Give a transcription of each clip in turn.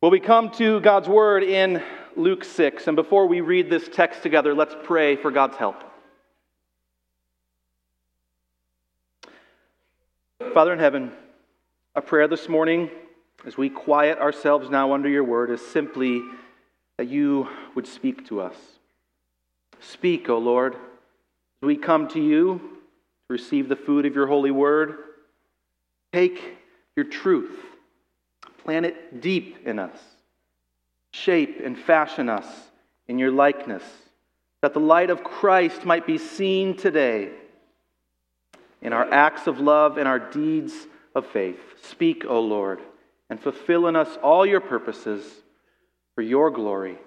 Well, we come to God's word in Luke 6, and before we read this text together, let's pray for God's help. Father in heaven, a prayer this morning as we quiet ourselves now under your word is simply that you would speak to us. Speak, O Lord, as we come to you to receive the food of your holy word. Take your truth, plant it deep in us, shape and fashion us in your likeness, that the light of Christ might be seen today in our acts of love and our deeds of faith. Speak, O Lord, and fulfill in us all your purposes for your glory.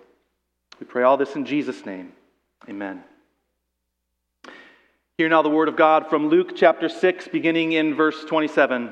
We pray all this in Jesus' name. Amen. Hear now the word of God from Luke chapter 6, beginning in verse 27.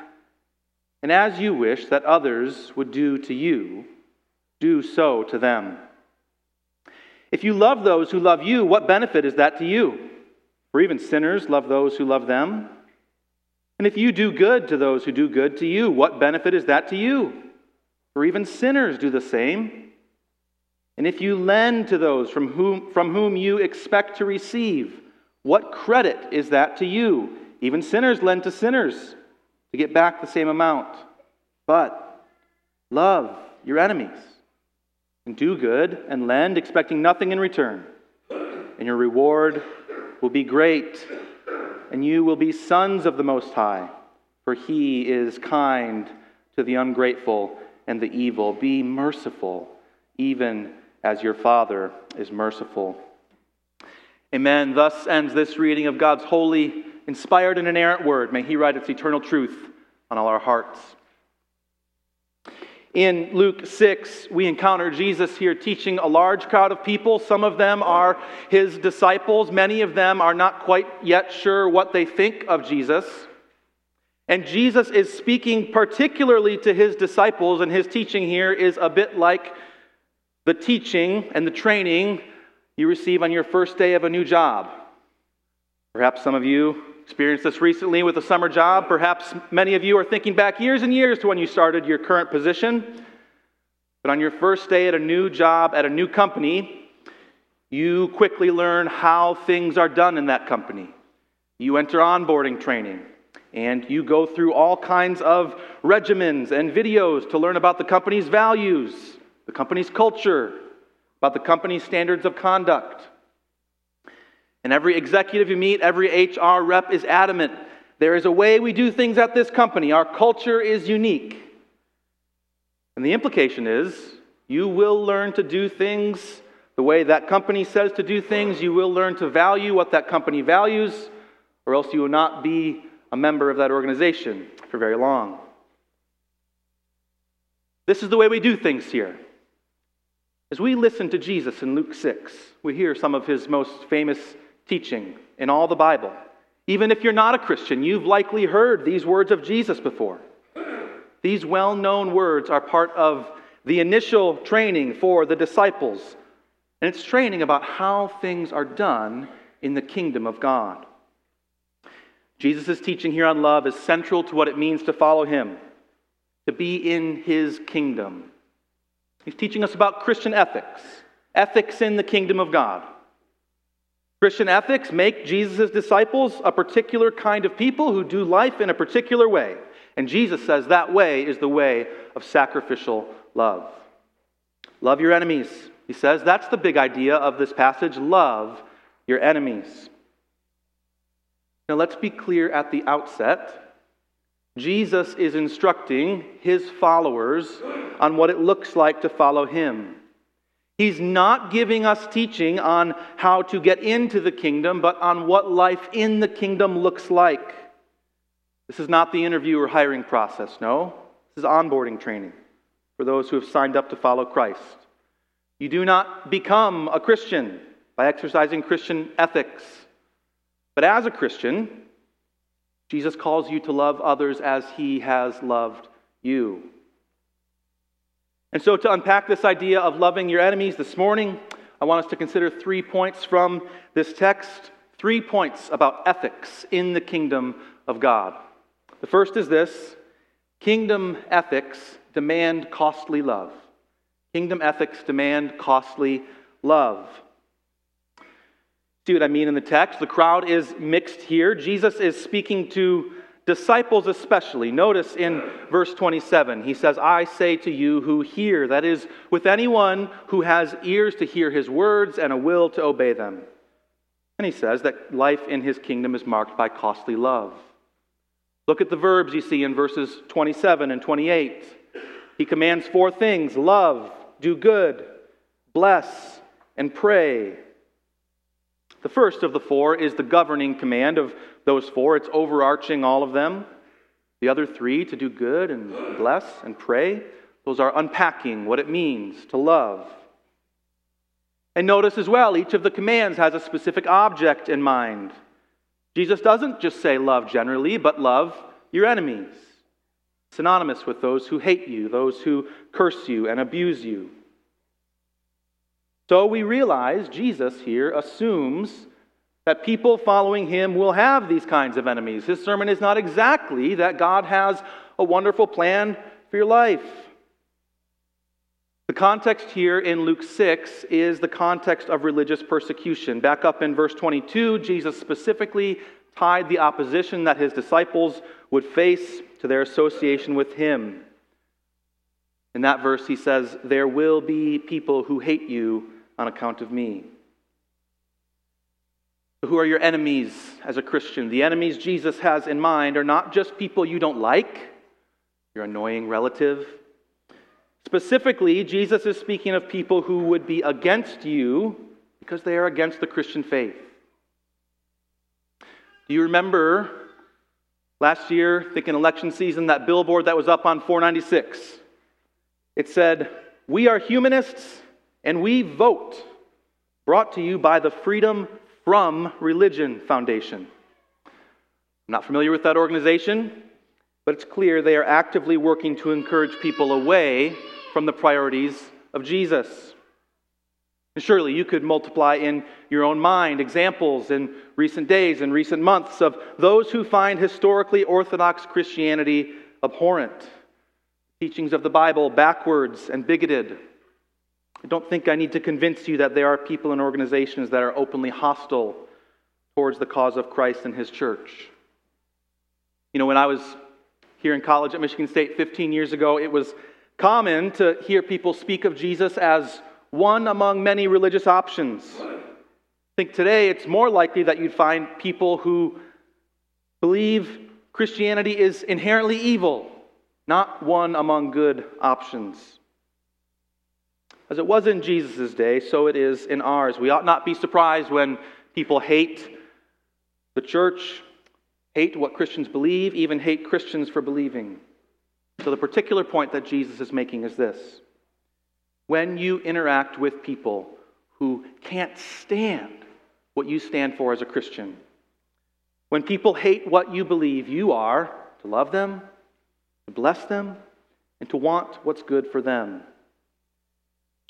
And as you wish that others would do to you, do so to them. If you love those who love you, what benefit is that to you? For even sinners love those who love them. And if you do good to those who do good to you, what benefit is that to you? For even sinners do the same. And if you lend to those from whom, from whom you expect to receive, what credit is that to you? Even sinners lend to sinners to get back the same amount. But love your enemies and do good and lend, expecting nothing in return. And your reward will be great, and you will be sons of the Most High, for he is kind to the ungrateful and the evil. Be merciful, even as your Father is merciful. Amen. Thus ends this reading of God's holy, inspired, and inerrant word. May He write its eternal truth on all our hearts. In Luke 6, we encounter Jesus here teaching a large crowd of people. Some of them are his disciples. Many of them are not quite yet sure what they think of Jesus. And Jesus is speaking particularly to his disciples, and his teaching here is a bit like the teaching and the training you receive on your first day of a new job. Perhaps some of you experienced this recently with a summer job. Perhaps many of you are thinking back years and years to when you started your current position. But on your first day at a new job at a new company, you quickly learn how things are done in that company. You enter onboarding training and you go through all kinds of regimens and videos to learn about the company's values, the company's culture, about the company's standards of conduct. And every executive you meet, every HR rep is adamant there is a way we do things at this company. Our culture is unique. And the implication is you will learn to do things the way that company says to do things. You will learn to value what that company values, or else you will not be a member of that organization for very long. This is the way we do things here. As we listen to Jesus in Luke 6, we hear some of his most famous teaching in all the Bible. Even if you're not a Christian, you've likely heard these words of Jesus before. These well known words are part of the initial training for the disciples, and it's training about how things are done in the kingdom of God. Jesus' teaching here on love is central to what it means to follow him, to be in his kingdom. He's teaching us about Christian ethics, ethics in the kingdom of God. Christian ethics make Jesus' disciples a particular kind of people who do life in a particular way. And Jesus says that way is the way of sacrificial love. Love your enemies, he says. That's the big idea of this passage. Love your enemies. Now, let's be clear at the outset. Jesus is instructing his followers on what it looks like to follow him. He's not giving us teaching on how to get into the kingdom, but on what life in the kingdom looks like. This is not the interview or hiring process, no. This is onboarding training for those who have signed up to follow Christ. You do not become a Christian by exercising Christian ethics. But as a Christian, Jesus calls you to love others as he has loved you. And so, to unpack this idea of loving your enemies this morning, I want us to consider three points from this text, three points about ethics in the kingdom of God. The first is this kingdom ethics demand costly love. Kingdom ethics demand costly love. See what I mean in the text? The crowd is mixed here. Jesus is speaking to disciples especially. Notice in verse 27, he says, I say to you who hear, that is, with anyone who has ears to hear his words and a will to obey them. And he says that life in his kingdom is marked by costly love. Look at the verbs you see in verses 27 and 28. He commands four things love, do good, bless, and pray. The first of the four is the governing command of those four, it's overarching all of them. The other three, to do good and bless and pray, those are unpacking what it means to love. And notice as well, each of the commands has a specific object in mind. Jesus doesn't just say love generally, but love your enemies, synonymous with those who hate you, those who curse you and abuse you. So we realize Jesus here assumes that people following him will have these kinds of enemies. His sermon is not exactly that God has a wonderful plan for your life. The context here in Luke 6 is the context of religious persecution. Back up in verse 22, Jesus specifically tied the opposition that his disciples would face to their association with him. In that verse, he says, There will be people who hate you on account of me. Who are your enemies as a Christian? The enemies Jesus has in mind are not just people you don't like, your annoying relative. Specifically, Jesus is speaking of people who would be against you because they are against the Christian faith. Do you remember last year, thinking election season, that billboard that was up on 496? It said, We are humanists and we vote, brought to you by the Freedom from Religion Foundation. I'm not familiar with that organization, but it's clear they are actively working to encourage people away from the priorities of Jesus. And surely you could multiply in your own mind examples in recent days and recent months of those who find historically orthodox Christianity abhorrent, teachings of the Bible backwards and bigoted I don't think I need to convince you that there are people and organizations that are openly hostile towards the cause of Christ and His church. You know, when I was here in college at Michigan State 15 years ago, it was common to hear people speak of Jesus as one among many religious options. I think today it's more likely that you'd find people who believe Christianity is inherently evil, not one among good options. As it was in Jesus' day, so it is in ours. We ought not be surprised when people hate the church, hate what Christians believe, even hate Christians for believing. So, the particular point that Jesus is making is this when you interact with people who can't stand what you stand for as a Christian, when people hate what you believe, you are to love them, to bless them, and to want what's good for them.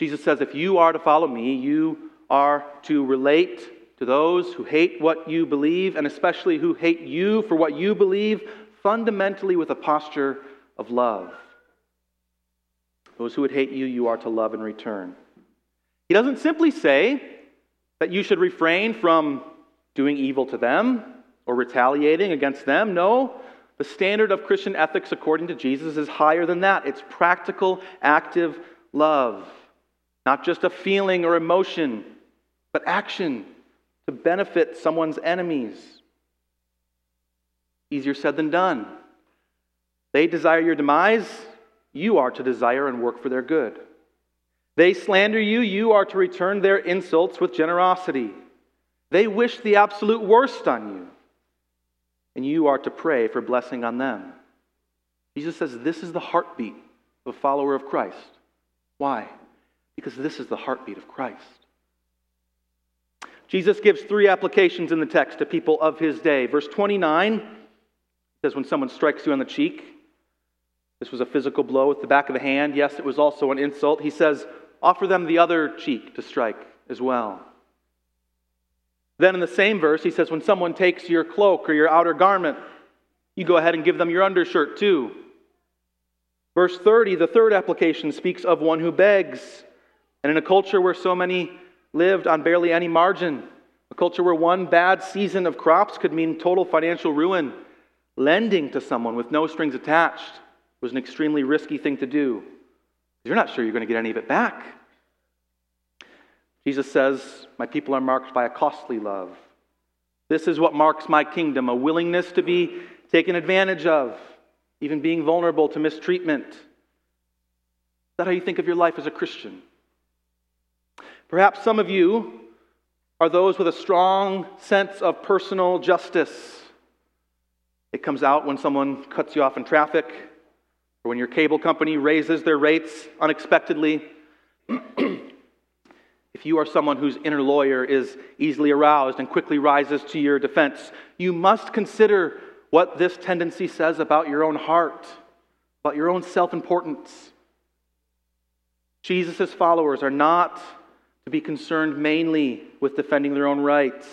Jesus says, if you are to follow me, you are to relate to those who hate what you believe, and especially who hate you for what you believe, fundamentally with a posture of love. Those who would hate you, you are to love in return. He doesn't simply say that you should refrain from doing evil to them or retaliating against them. No, the standard of Christian ethics, according to Jesus, is higher than that. It's practical, active love. Not just a feeling or emotion, but action to benefit someone's enemies. Easier said than done. They desire your demise, you are to desire and work for their good. They slander you, you are to return their insults with generosity. They wish the absolute worst on you, and you are to pray for blessing on them. Jesus says this is the heartbeat of a follower of Christ. Why? Because this is the heartbeat of Christ. Jesus gives three applications in the text to people of his day. Verse 29 says, When someone strikes you on the cheek, this was a physical blow with the back of the hand. Yes, it was also an insult. He says, Offer them the other cheek to strike as well. Then in the same verse, he says, When someone takes your cloak or your outer garment, you go ahead and give them your undershirt too. Verse 30, the third application speaks of one who begs. And in a culture where so many lived on barely any margin, a culture where one bad season of crops could mean total financial ruin, lending to someone with no strings attached was an extremely risky thing to do. You're not sure you're going to get any of it back. Jesus says, My people are marked by a costly love. This is what marks my kingdom a willingness to be taken advantage of, even being vulnerable to mistreatment. Is that how you think of your life as a Christian? Perhaps some of you are those with a strong sense of personal justice. It comes out when someone cuts you off in traffic, or when your cable company raises their rates unexpectedly. if you are someone whose inner lawyer is easily aroused and quickly rises to your defense, you must consider what this tendency says about your own heart, about your own self importance. Jesus' followers are not be concerned mainly with defending their own rights.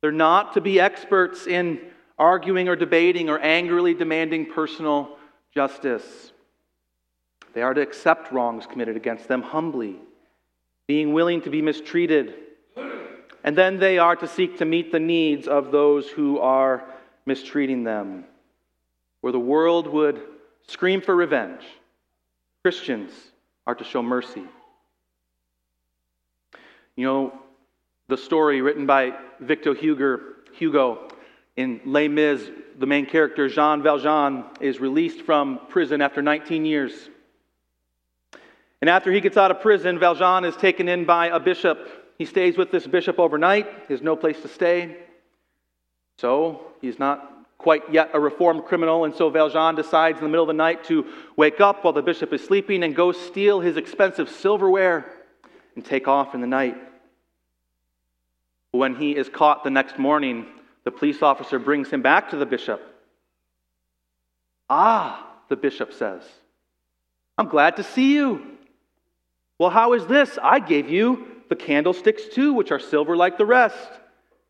They're not to be experts in arguing or debating or angrily demanding personal justice. They are to accept wrongs committed against them humbly, being willing to be mistreated. And then they are to seek to meet the needs of those who are mistreating them. Where the world would scream for revenge, Christians are to show mercy. You know, the story written by Victor Hugo in Les Mis, the main character, Jean Valjean, is released from prison after 19 years. And after he gets out of prison, Valjean is taken in by a bishop. He stays with this bishop overnight. He has no place to stay. So he's not quite yet a reformed criminal, and so Valjean decides in the middle of the night to wake up while the bishop is sleeping and go steal his expensive silverware and take off in the night. When he is caught the next morning, the police officer brings him back to the bishop. Ah, the bishop says, I'm glad to see you. Well, how is this? I gave you the candlesticks too, which are silver like the rest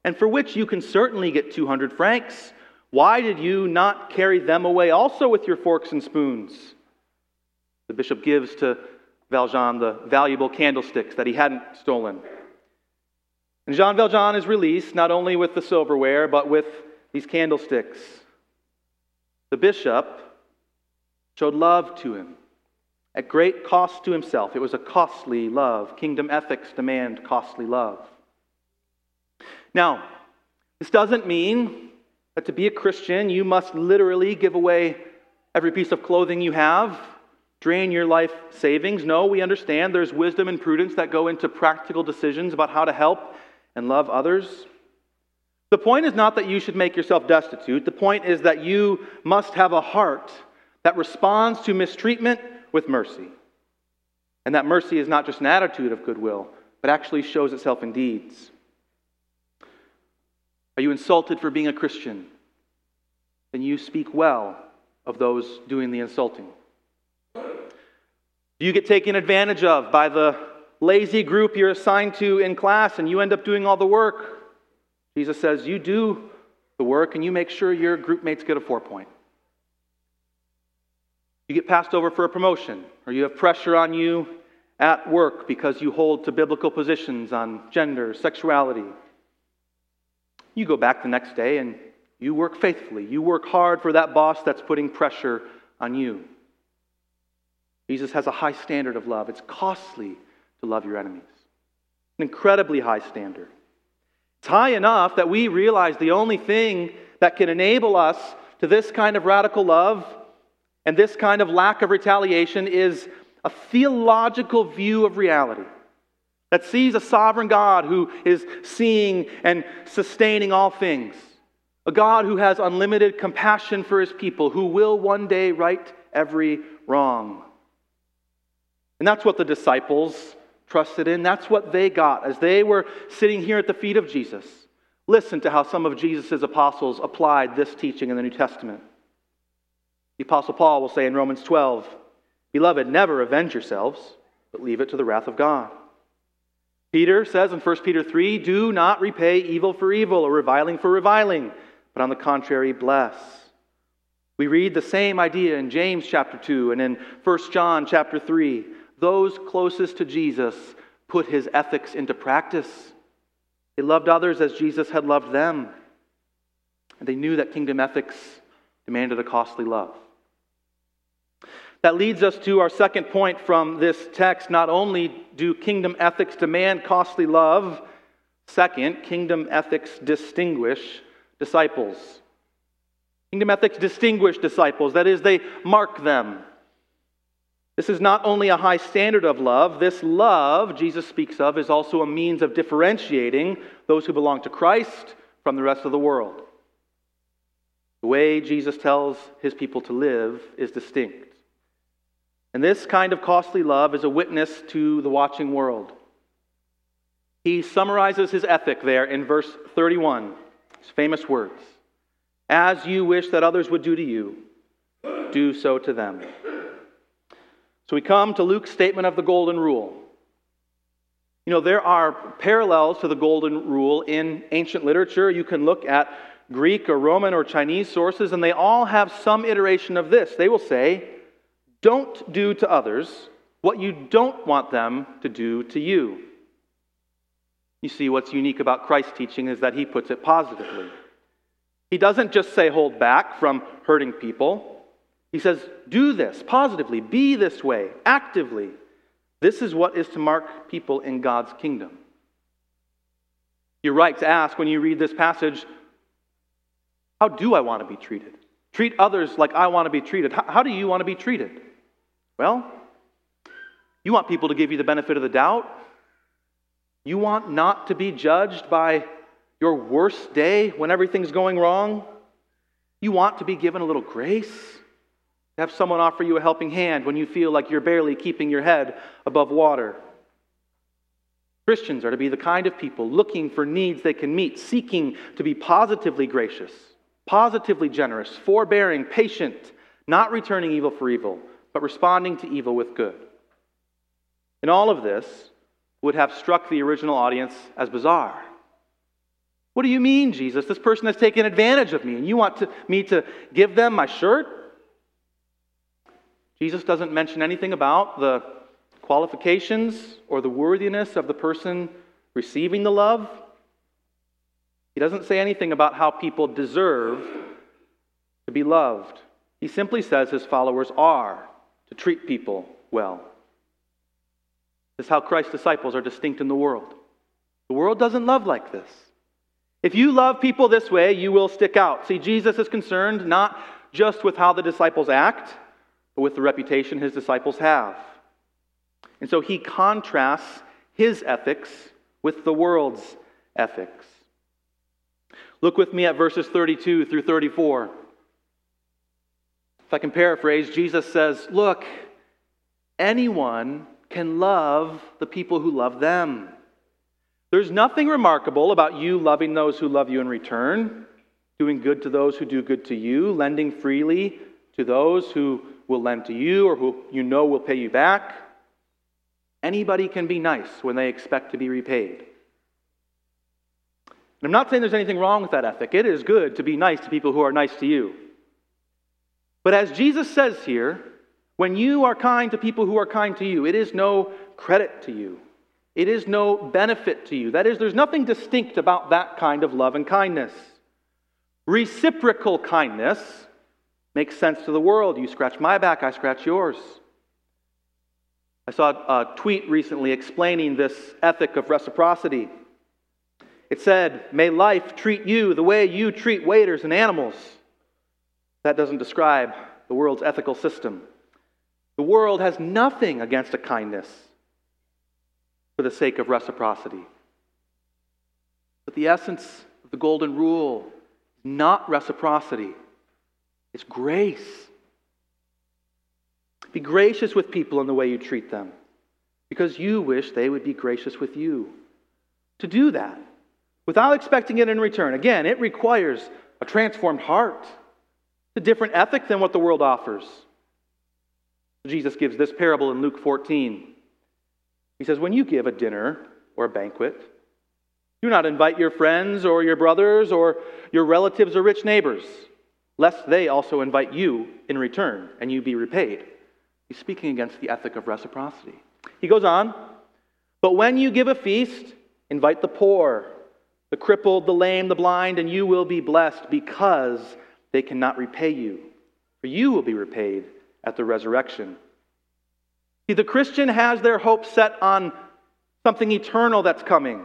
and for which you can certainly get 200 francs. Why did you not carry them away also with your forks and spoons? The bishop gives to Valjean the valuable candlesticks that he hadn't stolen. And Jean Valjean is released not only with the silverware, but with these candlesticks. The bishop showed love to him at great cost to himself. It was a costly love. Kingdom ethics demand costly love. Now, this doesn't mean that to be a Christian, you must literally give away every piece of clothing you have, drain your life savings. No, we understand there's wisdom and prudence that go into practical decisions about how to help and love others. The point is not that you should make yourself destitute. The point is that you must have a heart that responds to mistreatment with mercy. And that mercy is not just an attitude of goodwill, but actually shows itself in deeds. Are you insulted for being a Christian? Then you speak well of those doing the insulting. Do you get taken advantage of by the lazy group you're assigned to in class and you end up doing all the work? Jesus says, You do the work and you make sure your group mates get a four point. You get passed over for a promotion, or you have pressure on you at work because you hold to biblical positions on gender, sexuality. You go back the next day and you work faithfully. You work hard for that boss that's putting pressure on you. Jesus has a high standard of love. It's costly to love your enemies, an incredibly high standard. It's high enough that we realize the only thing that can enable us to this kind of radical love and this kind of lack of retaliation is a theological view of reality that sees a sovereign God who is seeing and sustaining all things, a God who has unlimited compassion for his people, who will one day right every wrong. And that's what the disciples trusted in. That's what they got as they were sitting here at the feet of Jesus. Listen to how some of Jesus' apostles applied this teaching in the New Testament. The Apostle Paul will say in Romans 12, Beloved, never avenge yourselves, but leave it to the wrath of God. Peter says in 1 Peter 3, Do not repay evil for evil or reviling for reviling, but on the contrary, bless. We read the same idea in James chapter 2 and in 1 John chapter 3 those closest to Jesus put his ethics into practice. They loved others as Jesus had loved them. And they knew that kingdom ethics demanded a costly love. That leads us to our second point from this text. Not only do kingdom ethics demand costly love, second, kingdom ethics distinguish disciples. Kingdom ethics distinguish disciples, that is, they mark them. This is not only a high standard of love, this love Jesus speaks of is also a means of differentiating those who belong to Christ from the rest of the world. The way Jesus tells his people to live is distinct. And this kind of costly love is a witness to the watching world. He summarizes his ethic there in verse 31, his famous words As you wish that others would do to you, do so to them. So we come to Luke's statement of the Golden Rule. You know, there are parallels to the Golden Rule in ancient literature. You can look at Greek or Roman or Chinese sources, and they all have some iteration of this. They will say, Don't do to others what you don't want them to do to you. You see, what's unique about Christ's teaching is that he puts it positively. He doesn't just say, Hold back from hurting people. He says, do this positively, be this way, actively. This is what is to mark people in God's kingdom. You're right to ask when you read this passage, how do I want to be treated? Treat others like I want to be treated. How, how do you want to be treated? Well, you want people to give you the benefit of the doubt. You want not to be judged by your worst day when everything's going wrong. You want to be given a little grace have someone offer you a helping hand when you feel like you're barely keeping your head above water. Christians are to be the kind of people looking for needs they can meet, seeking to be positively gracious, positively generous, forbearing, patient, not returning evil for evil, but responding to evil with good. And all of this would have struck the original audience as bizarre. What do you mean, Jesus? This person has taken advantage of me, and you want to, me to give them my shirt? Jesus doesn't mention anything about the qualifications or the worthiness of the person receiving the love. He doesn't say anything about how people deserve to be loved. He simply says his followers are to treat people well. This is how Christ's disciples are distinct in the world. The world doesn't love like this. If you love people this way, you will stick out. See, Jesus is concerned not just with how the disciples act, with the reputation his disciples have. And so he contrasts his ethics with the world's ethics. Look with me at verses 32 through 34. If I can paraphrase, Jesus says, Look, anyone can love the people who love them. There's nothing remarkable about you loving those who love you in return, doing good to those who do good to you, lending freely to those who will lend to you or who you know will pay you back. Anybody can be nice when they expect to be repaid. And I'm not saying there's anything wrong with that ethic. It is good to be nice to people who are nice to you. But as Jesus says here, when you are kind to people who are kind to you, it is no credit to you. It is no benefit to you. That is, there's nothing distinct about that kind of love and kindness. Reciprocal kindness Makes sense to the world. You scratch my back, I scratch yours. I saw a tweet recently explaining this ethic of reciprocity. It said, May life treat you the way you treat waiters and animals. That doesn't describe the world's ethical system. The world has nothing against a kindness for the sake of reciprocity. But the essence of the golden rule is not reciprocity. It's grace. Be gracious with people in the way you treat them, because you wish they would be gracious with you. To do that, without expecting it in return, again, it requires a transformed heart, a different ethic than what the world offers. Jesus gives this parable in Luke 14. He says, When you give a dinner or a banquet, do not invite your friends or your brothers or your relatives or rich neighbors, lest they also invite you in return and you be repaid. He's speaking against the ethic of reciprocity. He goes on, But when you give a feast, invite the poor, the crippled, the lame, the blind, and you will be blessed because they cannot repay you, for you will be repaid at the resurrection. See, the Christian has their hope set on something eternal that's coming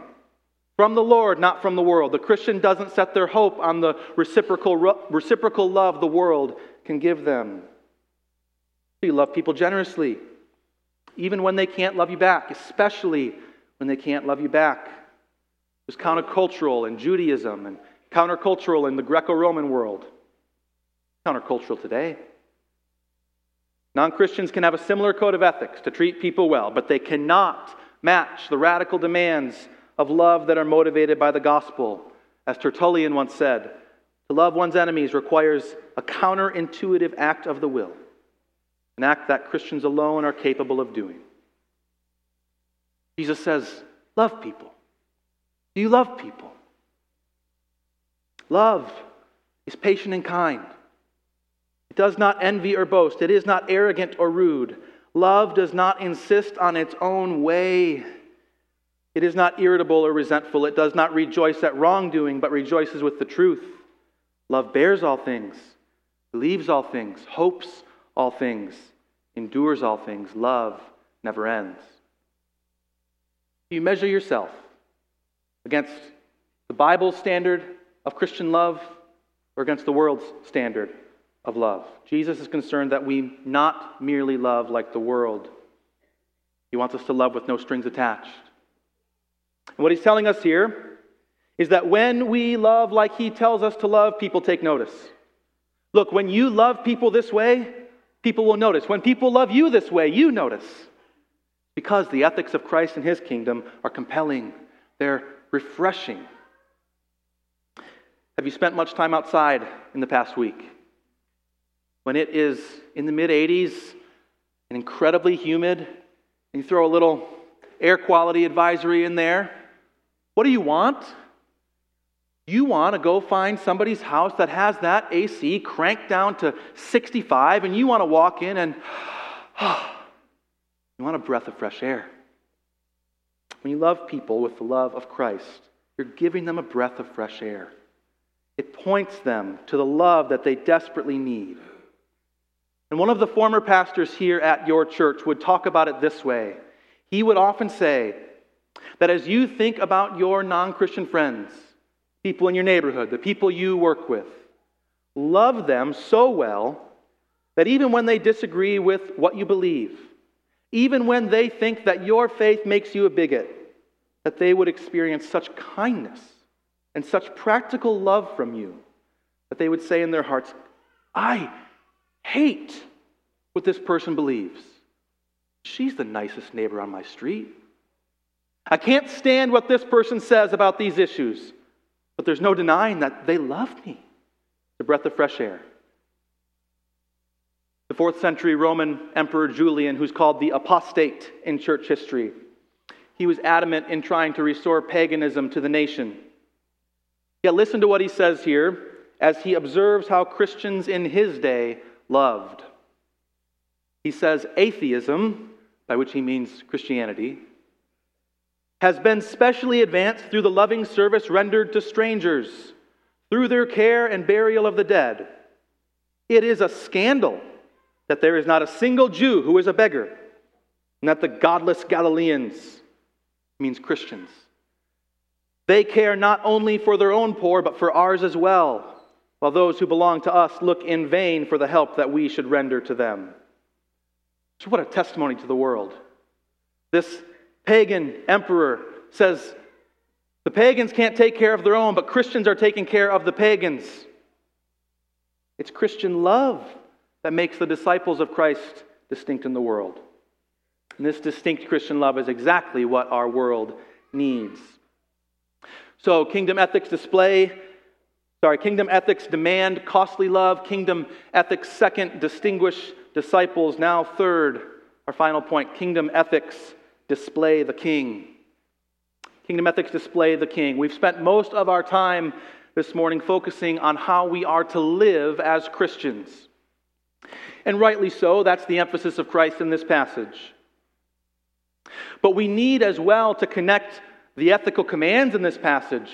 from the Lord, not from the world. The Christian doesn't set their hope on the reciprocal, reciprocal love the world can give them. You love people generously, even when they can't love you back, especially when they can't love you back. It was countercultural in Judaism and countercultural in the Greco Roman world. Countercultural today. Non Christians can have a similar code of ethics to treat people well, but they cannot match the radical demands of love that are motivated by the gospel. As Tertullian once said, to love one's enemies requires a counterintuitive act of the will, an act that Christians alone are capable of doing. Jesus says, Love people. Do you love people? Love is patient and kind. It does not envy or boast. It is not arrogant or rude. Love does not insist on its own way. It is not irritable or resentful. It does not rejoice at wrongdoing, but rejoices with the truth. Love bears all things, believes all things, hopes all things, endures all things. Love never ends. You measure yourself against the Bible's standard of Christian love or against the world's standard of love. Jesus is concerned that we not merely love like the world, He wants us to love with no strings attached. What He's telling us here is that when we love like He tells us to love, people take notice. Look, when you love people this way, people will notice. When people love you this way, you notice. Because the ethics of Christ and His kingdom are compelling, they're refreshing. Have you spent much time outside in the past week? when it is in the mid 80s and incredibly humid, and you throw a little air quality advisory in there, what do you want? You want to go find somebody's house that has that AC cranked down to 65, and you want to walk in and you want a breath of fresh air. When you love people with the love of Christ, you're giving them a breath of fresh air. It points them to the love that they desperately need. And one of the former pastors here at your church would talk about it this way. He would often say that as you think about your non Christian friends, people in your neighborhood, the people you work with, love them so well that even when they disagree with what you believe, even when they think that your faith makes you a bigot, that they would experience such kindness and such practical love from you that they would say in their hearts, I hate what this person believes. She's the nicest neighbor on my street. I can't stand what this person says about these issues, but there's no denying that they love me. The breath of fresh air. The fourth century Roman Emperor Julian, who's called the apostate in church history, he was adamant in trying to restore paganism to the nation. Yet listen to what he says here as he observes how Christians in his day loved. He says atheism, by which he means Christianity, has been specially advanced through the loving service rendered to strangers, through their care and burial of the dead. It is a scandal that there is not a single Jew who is a beggar, and that the godless Galileans means Christians. They care not only for their own poor, but for ours as well while those who belong to us look in vain for the help that we should render to them. So, what a testimony to the world. This pagan emperor says the pagans can't take care of their own, but Christians are taking care of the pagans. It's Christian love that makes the disciples of Christ distinct in the world. And this distinct Christian love is exactly what our world needs. So, kingdom ethics display, sorry, kingdom ethics demand costly love. Kingdom ethics, second, distinguish disciples. Now, third, our final point kingdom ethics display the king. Kingdom ethics display the king. We've spent most of our time this morning focusing on how we are to live as Christians. And rightly so, that's the emphasis of Christ in this passage. But we need as well to connect the ethical commands in this passage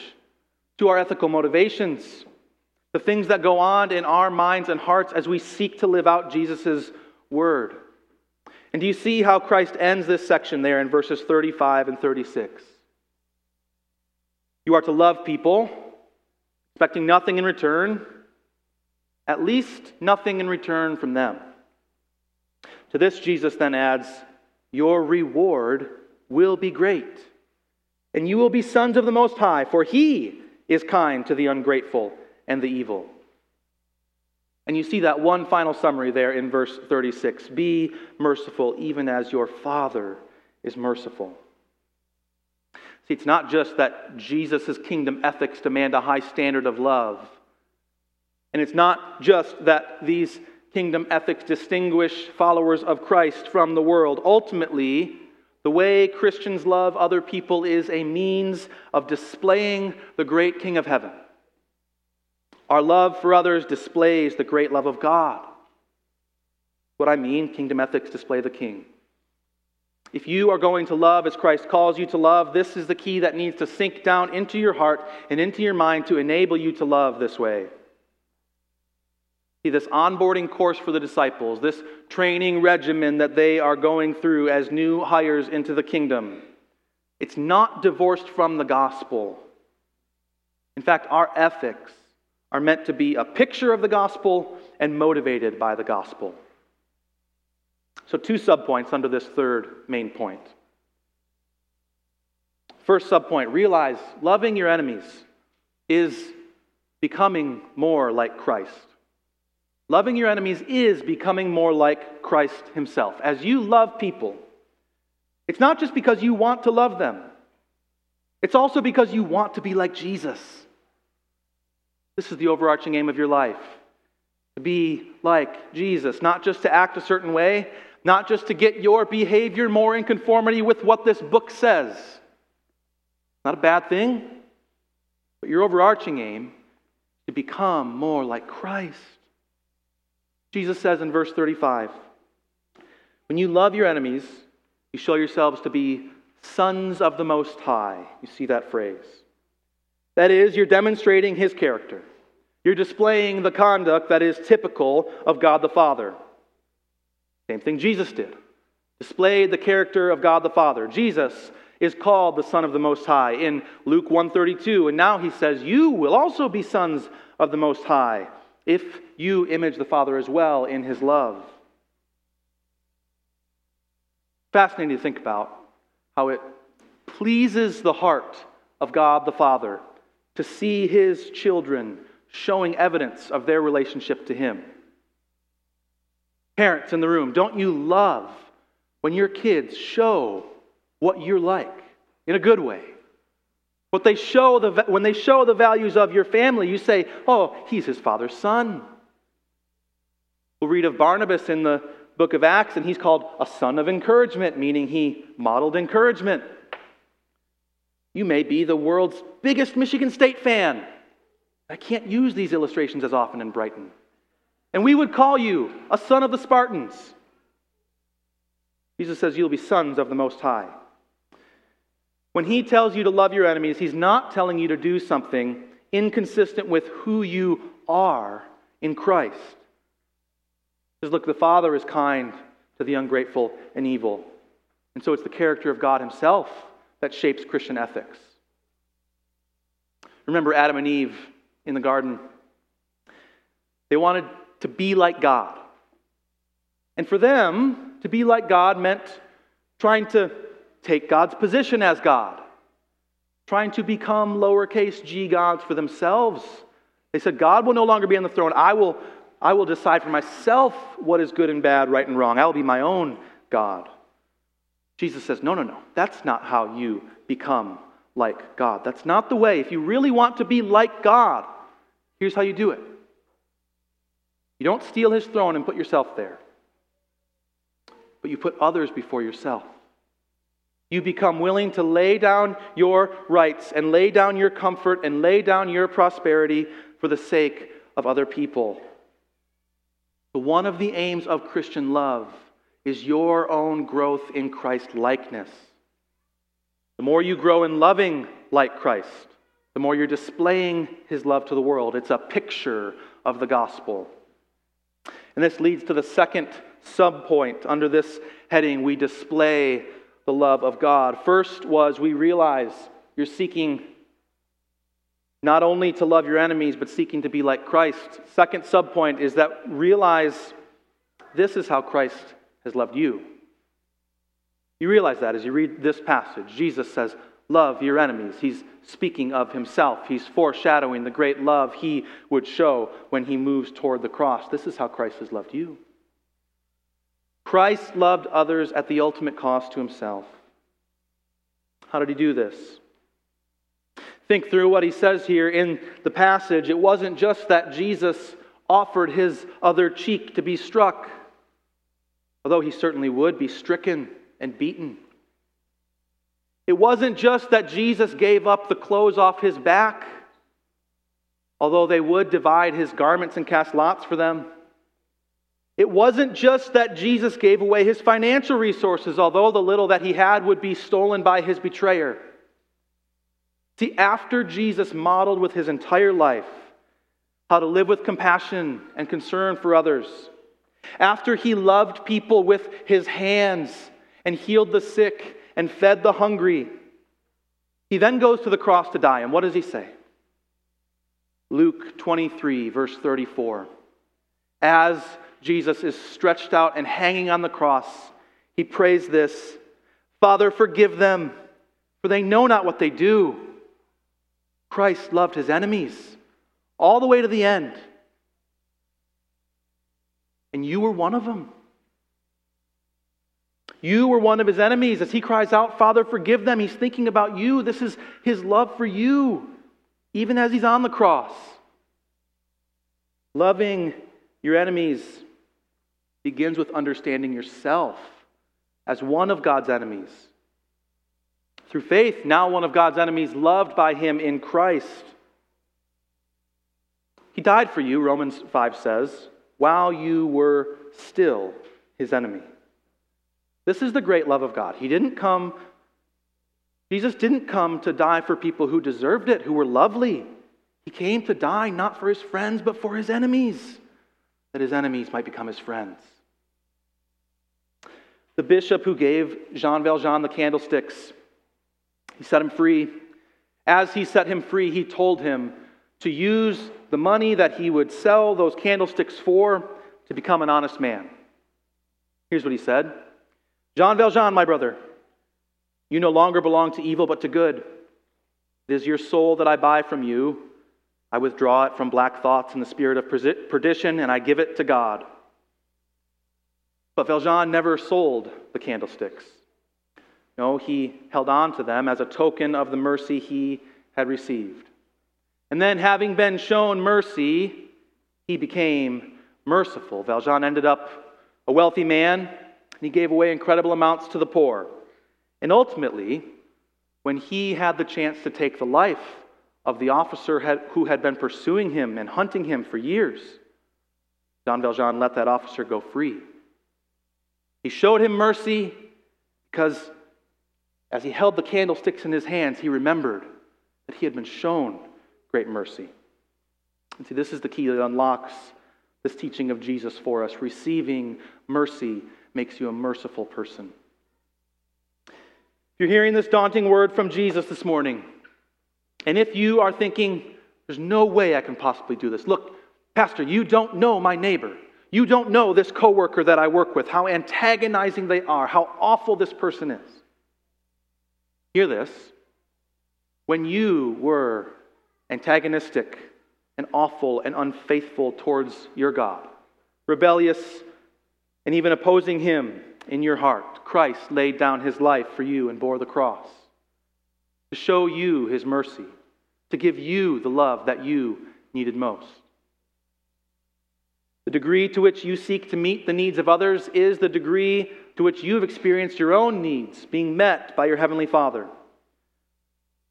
to our ethical motivations, the things that go on in our minds and hearts as we seek to live out Jesus' word. And do you see how Christ ends this section there in verses 35 and 36? You are to love people, expecting nothing in return, at least nothing in return from them. To this, Jesus then adds, Your reward will be great, and you will be sons of the Most High, for He is kind to the ungrateful and the evil. And you see that one final summary there in verse 36 Be merciful, even as your Father is merciful. See, it's not just that Jesus' kingdom ethics demand a high standard of love. And it's not just that these kingdom ethics distinguish followers of Christ from the world. Ultimately, the way Christians love other people is a means of displaying the great King of heaven. Our love for others displays the great love of God. What I mean, kingdom ethics display the King. If you are going to love as Christ calls you to love, this is the key that needs to sink down into your heart and into your mind to enable you to love this way. See, this onboarding course for the disciples, this training regimen that they are going through as new hires into the kingdom, it's not divorced from the gospel. In fact, our ethics are meant to be a picture of the gospel and motivated by the gospel. So, two subpoints under this third main point. First subpoint realize loving your enemies is becoming more like Christ. Loving your enemies is becoming more like Christ Himself. As you love people, it's not just because you want to love them, it's also because you want to be like Jesus. This is the overarching aim of your life to be like Jesus, not just to act a certain way, not just to get your behavior more in conformity with what this book says. Not a bad thing, but your overarching aim to become more like Christ. Jesus says in verse 35 When you love your enemies, you show yourselves to be sons of the Most High. You see that phrase. That is, you're demonstrating his character. You're displaying the conduct that is typical of God the Father. Same thing Jesus did. Displayed the character of God the Father. Jesus is called the Son of the Most High in Luke 132, and now he says, "You will also be sons of the Most High if you image the Father as well in his love." Fascinating to think about how it pleases the heart of God the Father to see his children showing evidence of their relationship to him. Parents in the room, don't you love when your kids show what you're like in a good way? They show the, when they show the values of your family, you say, oh, he's his father's son. We'll read of Barnabas in the book of Acts, and he's called a son of encouragement, meaning he modeled encouragement. You may be the world's biggest Michigan State fan. I can't use these illustrations as often in Brighton. And we would call you a son of the Spartans. Jesus says you'll be sons of the Most High. When he tells you to love your enemies, he's not telling you to do something inconsistent with who you are in Christ. He says, Look, the Father is kind to the ungrateful and evil. And so it's the character of God himself that shapes Christian ethics. Remember Adam and Eve in the garden? They wanted to be like God. And for them, to be like God meant trying to take God's position as God, trying to become lowercase g gods for themselves. They said, God will no longer be on the throne. I will I will decide for myself what is good and bad, right and wrong. I will be my own God. Jesus says, No, no, no. That's not how you become like God. That's not the way. If you really want to be like God, here's how you do it. You don't steal his throne and put yourself there, but you put others before yourself. You become willing to lay down your rights and lay down your comfort and lay down your prosperity for the sake of other people. So one of the aims of Christian love is your own growth in Christ likeness. The more you grow in loving like Christ, the more you're displaying his love to the world. It's a picture of the gospel. And this leads to the second subpoint under this heading we display the love of God. First was we realize you're seeking not only to love your enemies, but seeking to be like Christ. Second subpoint is that realize this is how Christ has loved you. You realize that as you read this passage. Jesus says, Love your enemies. He's speaking of himself. He's foreshadowing the great love he would show when he moves toward the cross. This is how Christ has loved you. Christ loved others at the ultimate cost to himself. How did he do this? Think through what he says here in the passage. It wasn't just that Jesus offered his other cheek to be struck, although he certainly would be stricken and beaten. It wasn't just that Jesus gave up the clothes off his back, although they would divide his garments and cast lots for them. It wasn't just that Jesus gave away his financial resources, although the little that he had would be stolen by his betrayer. See, after Jesus modeled with his entire life how to live with compassion and concern for others, after he loved people with his hands and healed the sick and fed the hungry, he then goes to the cross to die. And what does he say? Luke 23, verse 34. As Jesus is stretched out and hanging on the cross, he prays this Father, forgive them, for they know not what they do. Christ loved his enemies all the way to the end. And you were one of them. You were one of his enemies. As he cries out, Father, forgive them, he's thinking about you. This is his love for you, even as he's on the cross. Loving your enemies begins with understanding yourself as one of God's enemies. Through faith, now one of God's enemies, loved by him in Christ. He died for you, Romans 5 says, while you were still his enemy. This is the great love of God. He didn't come, Jesus didn't come to die for people who deserved it, who were lovely. He came to die not for his friends, but for his enemies that his enemies might become his friends. The bishop who gave Jean Valjean the candlesticks, he set him free. As he set him free, he told him to use the money that he would sell those candlesticks for to become an honest man. Here's what he said Jean Valjean, my brother, you no longer belong to evil but to good. It is your soul that I buy from you I withdraw it from black thoughts and the spirit of perdition, and I give it to God. But Valjean never sold the candlesticks. No, he held on to them as a token of the mercy he had received. And then, having been shown mercy, he became merciful. Valjean ended up a wealthy man, and he gave away incredible amounts to the poor. And ultimately, when he had the chance to take the life of the officer who had been pursuing him and hunting him for years. Jean Valjean let that officer go free. He showed him mercy because as he held the candlesticks in his hands, he remembered that he had been shown great mercy. And see, this is the key that unlocks this teaching of Jesus for us. Receiving mercy makes you a merciful person. If you're hearing this daunting word from Jesus this morning, and if you are thinking, there's no way I can possibly do this, look, Pastor, you don't know my neighbor. You don't know this coworker that I work with, how antagonizing they are, how awful this person is. Hear this. When you were antagonistic and awful and unfaithful towards your God, rebellious, and even opposing Him in your heart, Christ laid down His life for you and bore the cross to show you His mercy, to give you the love that you needed most. The degree to which you seek to meet the needs of others is the degree to which you've experienced your own needs being met by your Heavenly Father.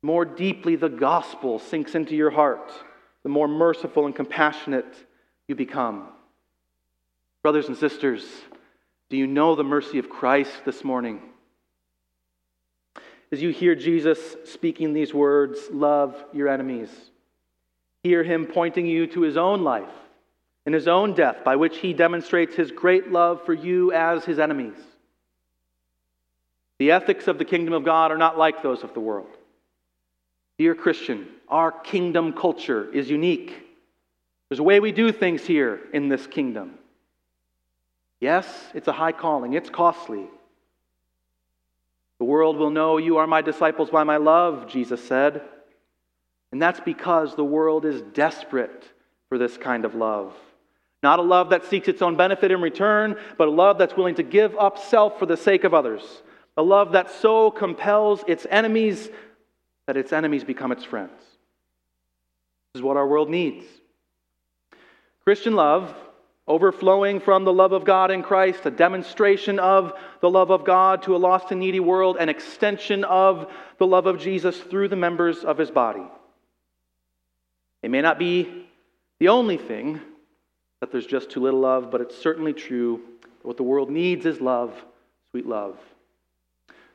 more deeply the gospel sinks into your heart, the more merciful and compassionate you become. Brothers and sisters, do you know the mercy of Christ this morning? As you hear Jesus speaking these words, love your enemies, hear him pointing you to his own life and his own death, by which he demonstrates his great love for you as his enemies. The ethics of the kingdom of God are not like those of the world. Dear Christian, our kingdom culture is unique. There's a way we do things here in this kingdom. Yes, it's a high calling, it's costly. The world will know you are my disciples by my love, Jesus said. And that's because the world is desperate for this kind of love. Not a love that seeks its own benefit in return, but a love that's willing to give up self for the sake of others. A love that so compels its enemies that its enemies become its friends. This is what our world needs. Christian love, overflowing from the love of God in Christ, a demonstration of the love of God to a lost and needy world, an extension of the love of Jesus through the members of his body. It may not be the only thing that there's just too little of, but it's certainly true. What the world needs is love, sweet love.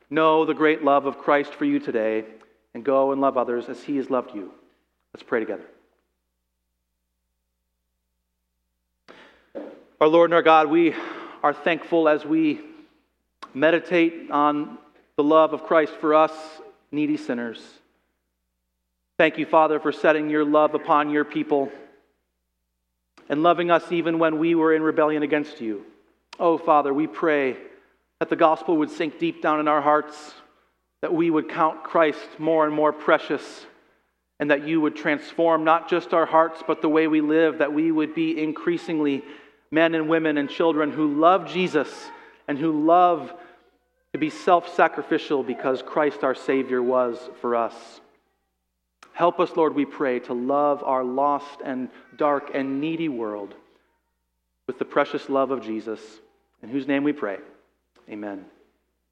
Know the great love of Christ for you today and go and love others as he has loved you. Let's pray together. Our Lord and our God, we are thankful as we meditate on the love of Christ for us, needy sinners. Thank you, Father, for setting your love upon your people and loving us even when we were in rebellion against you. Oh, Father, we pray that the gospel would sink deep down in our hearts, that we would count Christ more and more precious, and that you would transform not just our hearts, but the way we live, that we would be increasingly men and women and children who love Jesus and who love to be self sacrificial because Christ our Savior was for us. Help us, Lord, we pray, to love our lost and dark and needy world with the precious love of Jesus, in whose name we pray. Amen.